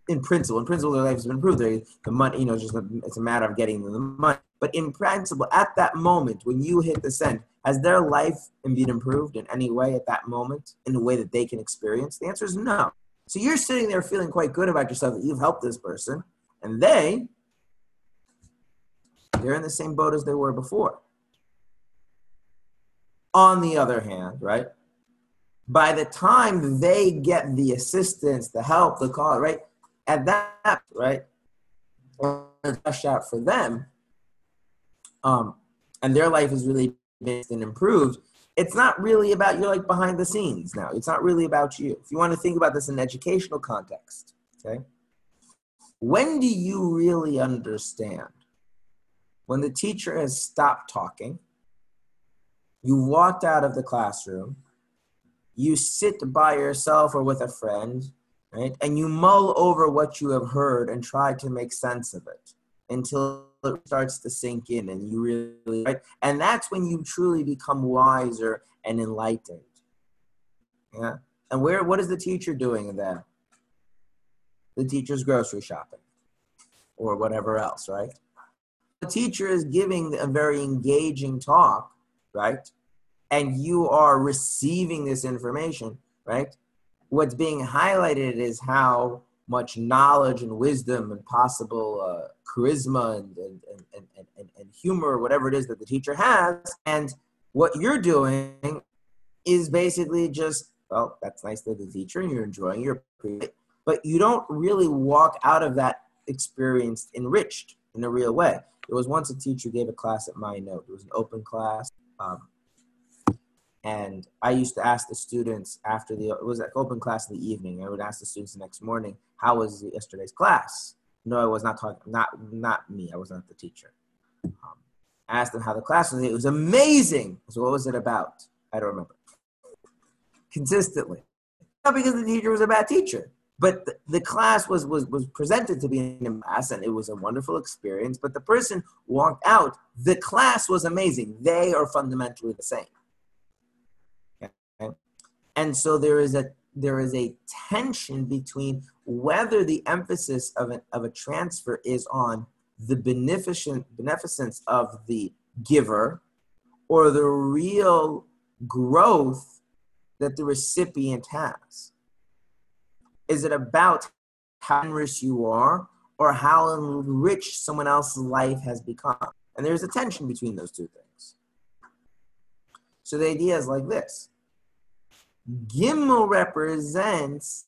in principle, in principle, their life has been improved. They, the money, you know, just a, it's a matter of getting the money. But in principle, at that moment when you hit the send, has their life been improved in any way at that moment in a way that they can experience? The answer is no. So you're sitting there feeling quite good about yourself that you've helped this person, and they, they're in the same boat as they were before. On the other hand, right? By the time they get the assistance, the help, the call, right? At that, right? Rush out for them, um, and their life is really and improved, it's not really about you're like behind the scenes now. It's not really about you. If you want to think about this in an educational context, okay? When do you really understand? When the teacher has stopped talking, you walked out of the classroom, you sit by yourself or with a friend, right? And you mull over what you have heard and try to make sense of it until it starts to sink in and you really right? And that's when you truly become wiser and enlightened. Yeah? And where what is the teacher doing then? The teacher's grocery shopping or whatever else right? The teacher is giving a very engaging talk right? And you are receiving this information right? What's being highlighted is how much knowledge and wisdom and possible uh, charisma and, and, and, and, and humor, whatever it is that the teacher has. And what you're doing is basically just, well, that's nice to the teacher and you're enjoying your, but you don't really walk out of that experience enriched in a real way. There was once a teacher gave a class at Mayanot. It was an open class. Um, and I used to ask the students after the, it was like open class in the evening. I would ask the students the next morning, how was yesterday's class? No, I was not talking, not, not me. I was not the teacher. Um, I asked them how the class was. It was amazing. So what was it about? I don't remember. Consistently. Not because the teacher was a bad teacher, but the, the class was, was, was presented to be in class and it was a wonderful experience. But the person walked out. The class was amazing. They are fundamentally the same. And so there is a there is a tension between whether the emphasis of, an, of a transfer is on the beneficent beneficence of the giver or the real growth that the recipient has. Is it about how generous you are or how rich someone else's life has become? And there's a tension between those two things. So the idea is like this Gimel represents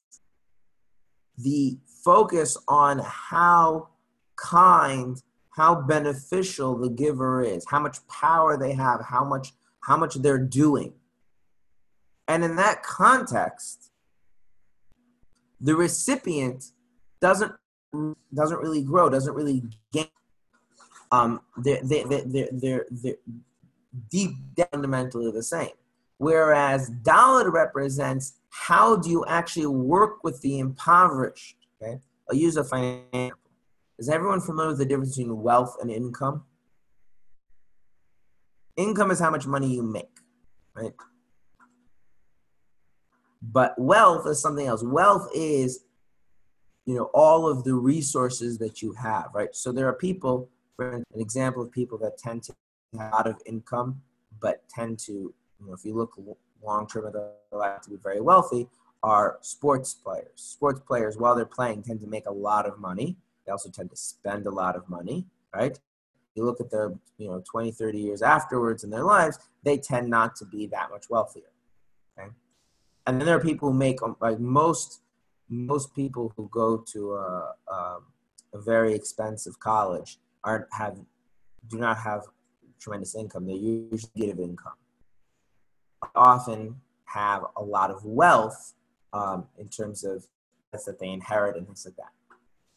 the focus on how kind, how beneficial the giver is, how much power they have, how much how much they're doing. And in that context, the recipient doesn't doesn't really grow, doesn't really gain. Um, they're, they they're, they're, they're deep fundamentally the same. Whereas Dalet represents how do you actually work with the impoverished. Okay, I'll use a financial. Is everyone familiar with the difference between wealth and income? Income is how much money you make, right? But wealth is something else. Wealth is, you know, all of the resources that you have, right? So there are people, for an example of people that tend to have a lot of income, but tend to you know, if you look long term of their life to be very wealthy, are sports players. Sports players, while they're playing, tend to make a lot of money. They also tend to spend a lot of money, right? You look at the you know, 20, 30 years afterwards in their lives, they tend not to be that much wealthier. Okay. And then there are people who make, um, like most, most people who go to a, a, a very expensive college aren't have, do not have tremendous income. They usually get of income often have a lot of wealth um, in terms of that's that they inherit and things like that.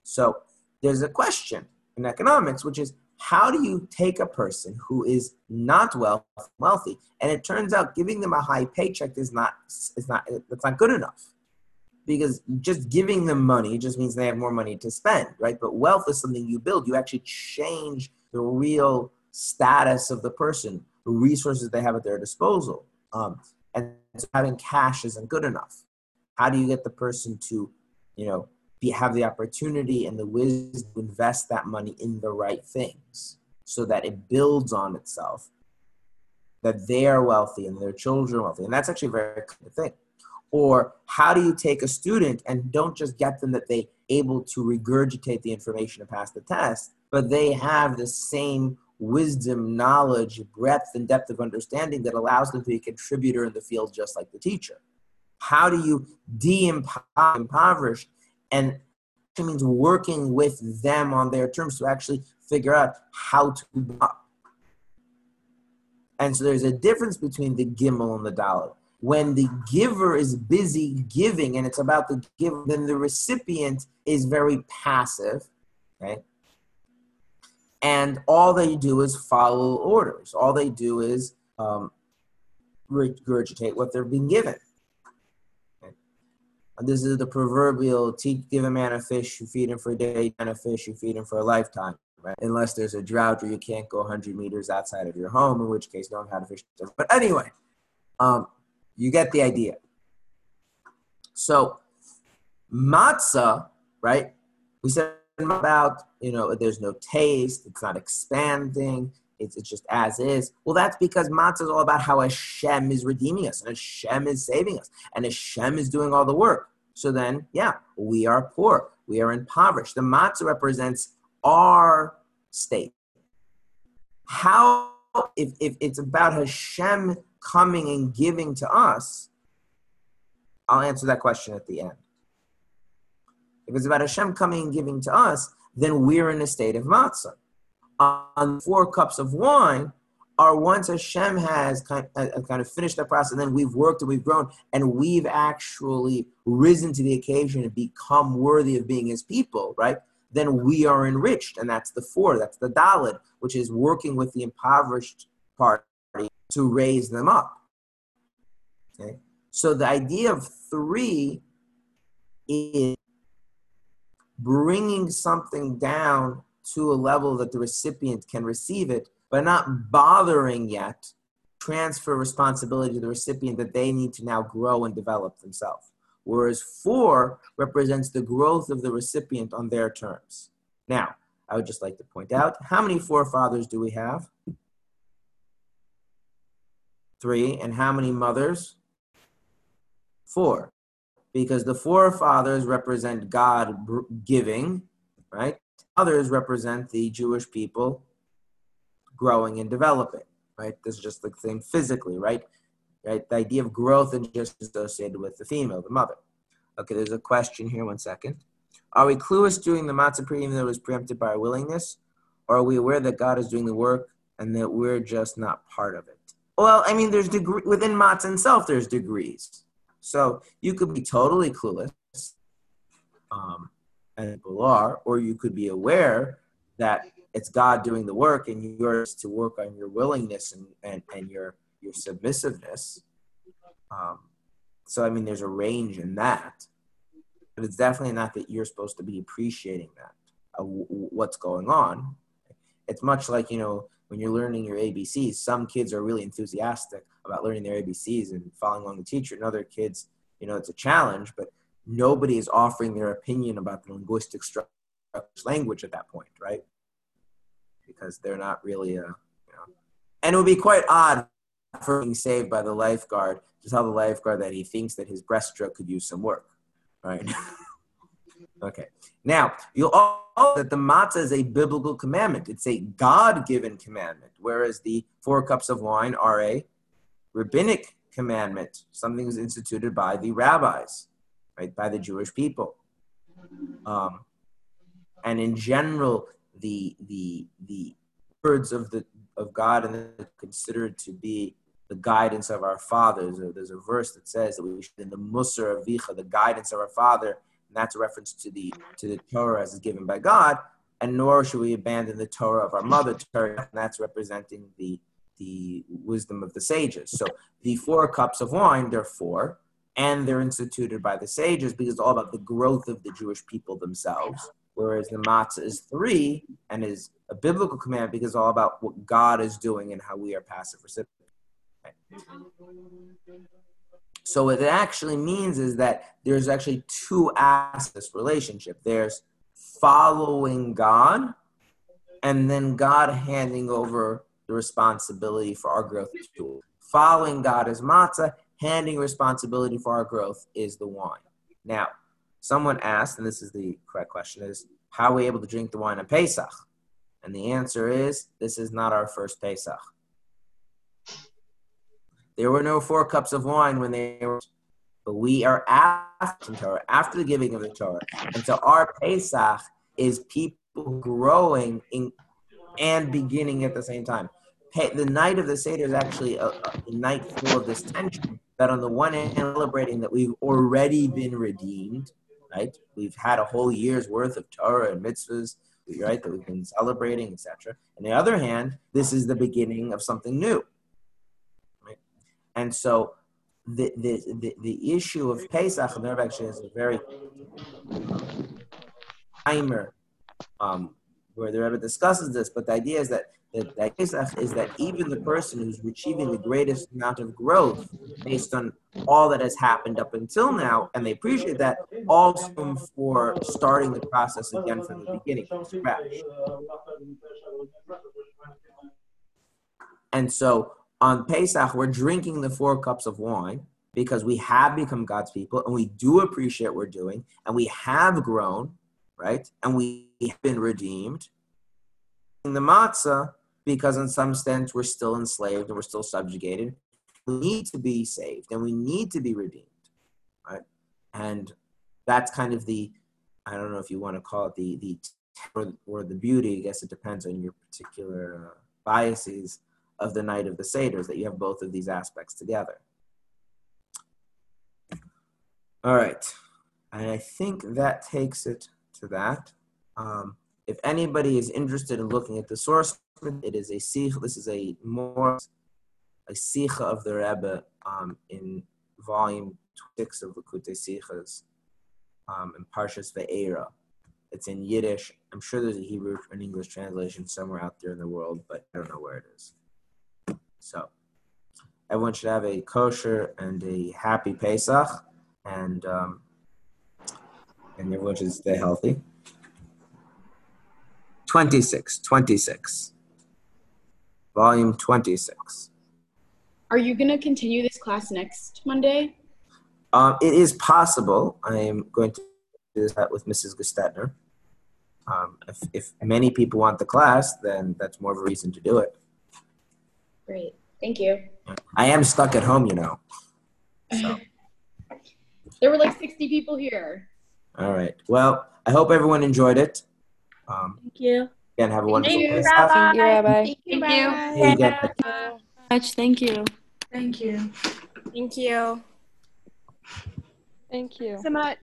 So there's a question in economics, which is how do you take a person who is not wealth, wealthy, and it turns out giving them a high paycheck is not is not it's not good enough because just giving them money just means they have more money to spend, right? But wealth is something you build. You actually change the real status of the person, the resources they have at their disposal. Um, and having cash isn't good enough. How do you get the person to, you know, be, have the opportunity and the wisdom to invest that money in the right things so that it builds on itself, that they are wealthy and their children are wealthy. And that's actually a very good thing. Or how do you take a student and don't just get them that they able to regurgitate the information and pass the test, but they have the same wisdom, knowledge, breadth, and depth of understanding that allows them to be a contributor in the field just like the teacher. How do you de-impoverish and it means working with them on their terms to actually figure out how to up. And so there's a difference between the gimel and the dalet. When the giver is busy giving and it's about the giver, then the recipient is very passive, right? And all they do is follow orders. All they do is um, regurgitate what they're being given. This is the proverbial teach, give a man a fish, you feed him for a day, and a fish, you feed him for a lifetime. Right? Unless there's a drought or you can't go 100 meters outside of your home, in which case, knowing how to fish. But anyway, um, you get the idea. So, matzah, right? We said about, you know, there's no taste, it's not expanding, it's, it's just as is. Well, that's because matzah is all about how Hashem is redeeming us and Hashem is saving us and Hashem is doing all the work. So then, yeah, we are poor. We are impoverished. The matzah represents our state. How, if, if it's about Hashem coming and giving to us, I'll answer that question at the end. If it's about Hashem coming and giving to us, then we're in a state of matzah. On four cups of wine, are once Hashem has kind of, uh, kind of finished the process, and then we've worked and we've grown, and we've actually risen to the occasion and become worthy of being His people, right? Then we are enriched, and that's the four, that's the dalet, which is working with the impoverished party to raise them up. Okay, so the idea of three is bringing something down to a level that the recipient can receive it but not bothering yet transfer responsibility to the recipient that they need to now grow and develop themselves. Whereas four represents the growth of the recipient on their terms. Now, I would just like to point out how many forefathers do we have? Three. And how many mothers? Four. Because the forefathers represent God giving, right? Others represent the Jewish people growing and developing, right? This is just the same physically, right? Right? The idea of growth is just associated with the female, the mother. Okay, there's a question here, one second. Are we clueless doing the matzah pre even though it was preempted by our willingness? Or are we aware that God is doing the work and that we're just not part of it? Well, I mean, there's degree within matzah itself, there's degrees. So you could be totally clueless, um, and people are, or you could be aware that it's God doing the work and yours to work on your willingness and, and, and your your submissiveness. Um, so I mean there's a range in that. But it's definitely not that you're supposed to be appreciating that uh, w- what's going on. It's much like, you know, when you're learning your ABCs, some kids are really enthusiastic about learning their ABCs and following along the teacher, and other kids, you know, it's a challenge, but nobody is offering their opinion about the linguistic structure language at that point, right? because they're not really a, you know. And it would be quite odd for being saved by the lifeguard to tell the lifeguard that he thinks that his breaststroke could use some work, right? okay. Now, you'll all that the matzah is a biblical commandment. It's a God-given commandment, whereas the four cups of wine are a rabbinic commandment, something was instituted by the rabbis, right, by the Jewish people. Um, and in general, the the the words of the of God and considered to be the guidance of our fathers. There's a verse that says that we should in the Musar Avicha, the guidance of our father, and that's a reference to the to the Torah as is given by God. And nor should we abandon the Torah of our mother Torah, and that's representing the the wisdom of the sages. So the four cups of wine, they're four, and they're instituted by the sages because it's all about the growth of the Jewish people themselves. Whereas the matzah is three and is a biblical command because it's all about what God is doing and how we are passive recipients. So what it actually means is that there's actually two aspects relationship. There's following God, and then God handing over the responsibility for our growth to following God is matzah, handing responsibility for our growth is the wine. Now, someone asked, and this is the correct question, is how are we able to drink the wine on Pesach? And the answer is this is not our first Pesach. There were no four cups of wine when they were, but we are after Torah, after the giving of the Torah. And so our Pesach is people growing in, and beginning at the same time. The night of the Seder is actually a, a night full of this tension that on the one hand celebrating that we've already been redeemed, right? We've had a whole year's worth of Torah and mitzvahs, right, that we've been celebrating, etc. On the other hand, this is the beginning of something new. And so the, the, the, the issue of Pesach, and there actually is a very timer um, where the Rebbe discusses this, but the idea is that that, that Pesach is that even the person who's achieving the greatest amount of growth based on all that has happened up until now, and they appreciate that, also for starting the process again from the beginning, from scratch. And so on Pesach, we're drinking the four cups of wine because we have become God's people and we do appreciate what we're doing and we have grown, right? And we have been redeemed. In the matzah, because in some sense we're still enslaved and we're still subjugated. We need to be saved and we need to be redeemed, right? And that's kind of the, I don't know if you want to call it the the or, or the beauty. I guess it depends on your particular uh, biases of the night of the Seder, that you have both of these aspects together. All right, and I think that takes it to that. Um, if anybody is interested in looking at the source, it is a sikh. This is a more a sikha of the Rebbe um, in volume six of Likutei Sichas um, in Parshas Ve'era. It's in Yiddish. I'm sure there's a Hebrew and English translation somewhere out there in the world, but I don't know where it is. So everyone should have a kosher and a happy Pesach, and um, and everyone should stay healthy. 26, 26. Volume 26. Are you going to continue this class next Monday? Um, it is possible. I am going to do that with Mrs. Gestetner. Um, if, if many people want the class, then that's more of a reason to do it. Great. Thank you. I am stuck at home, you know. So. there were like 60 people here. All right. Well, I hope everyone enjoyed it. Um, Thank you. Again, have a wonderful Thank you, day. Rabbi. Thank you, Rabbi. Thank you. Thank you. Hey, again. Much. Thank you. Thank you. Thank you. Thank you. so much.